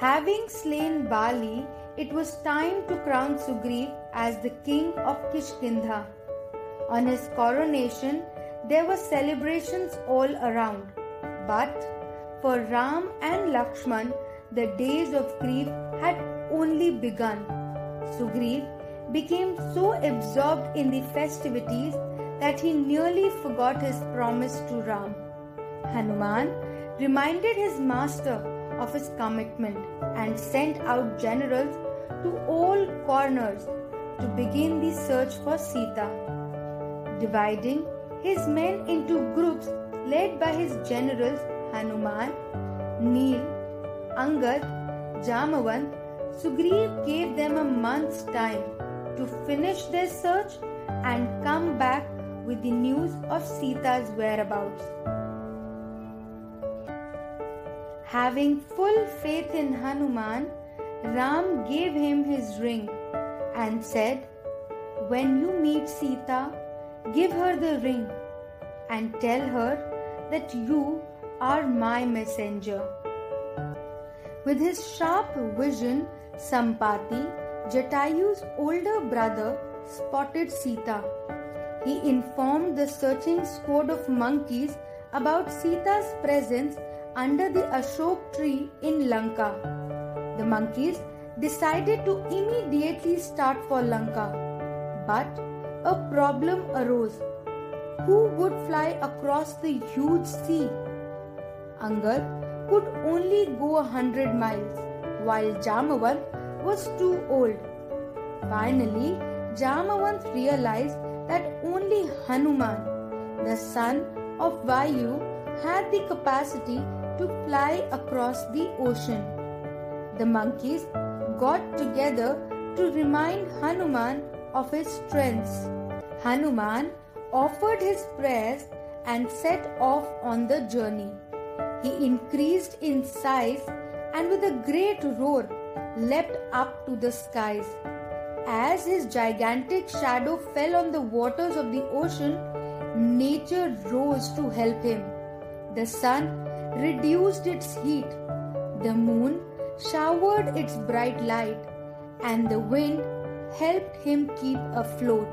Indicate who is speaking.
Speaker 1: Having slain Bali, it was time to crown Sugriv as the king of Kishkindha. On his coronation, there were celebrations all around. But for Ram and Lakshman, the days of grief had only begun. Sugriv became so absorbed in the festivities that he nearly forgot his promise to Ram. Hanuman reminded his master of his commitment and sent out generals to all corners to begin the search for Sita. Dividing his men into groups led by his generals Hanuman, Neel, Angad, Jamavant, Sugriv gave them a month's time to finish their search and come back with the news of Sita's whereabouts. Having full faith in Hanuman, Ram gave him his ring and said, When you meet Sita, give her the ring and tell her that you are my messenger. With his sharp vision, Sampati, Jatayu's older brother, spotted Sita. He informed the searching squad of monkeys about Sita's presence under the Ashok tree in Lanka. The monkeys decided to immediately start for Lanka. But a problem arose. Who would fly across the huge sea? Angad could only go a hundred miles, while Jamavant was too old. Finally, Jamavant realized that only Hanuman, the son of Vayu, had the capacity to fly across the ocean. The monkeys got together to remind Hanuman of his strengths. Hanuman offered his prayers and set off on the journey. He increased in size and with a great roar leapt up to the skies. As his gigantic shadow fell on the waters of the ocean, nature rose to help him. The sun reduced its heat, the moon showered its bright light, and the wind helped him keep afloat.